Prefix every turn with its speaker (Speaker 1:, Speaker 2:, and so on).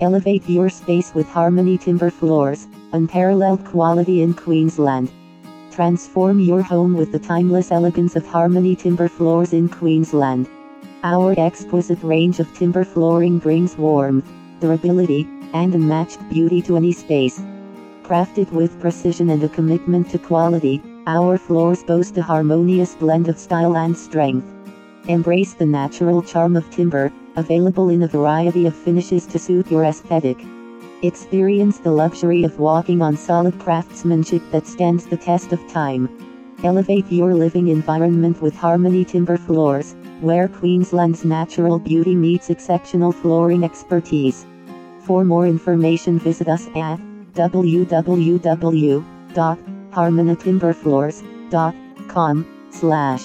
Speaker 1: Elevate your space with Harmony Timber Floors, unparalleled quality in Queensland. Transform your home with the timeless elegance of Harmony Timber Floors in Queensland. Our exquisite range of timber flooring brings warmth, durability, and unmatched beauty to any space. Crafted with precision and a commitment to quality, our floors boast a harmonious blend of style and strength. Embrace the natural charm of timber, available in a variety of finishes to suit your aesthetic. Experience the luxury of walking on solid craftsmanship that stands the test of time. Elevate your living environment with Harmony Timber Floors, where Queensland's natural beauty meets exceptional flooring expertise. For more information visit us at www.harmonytimberfloors.com slash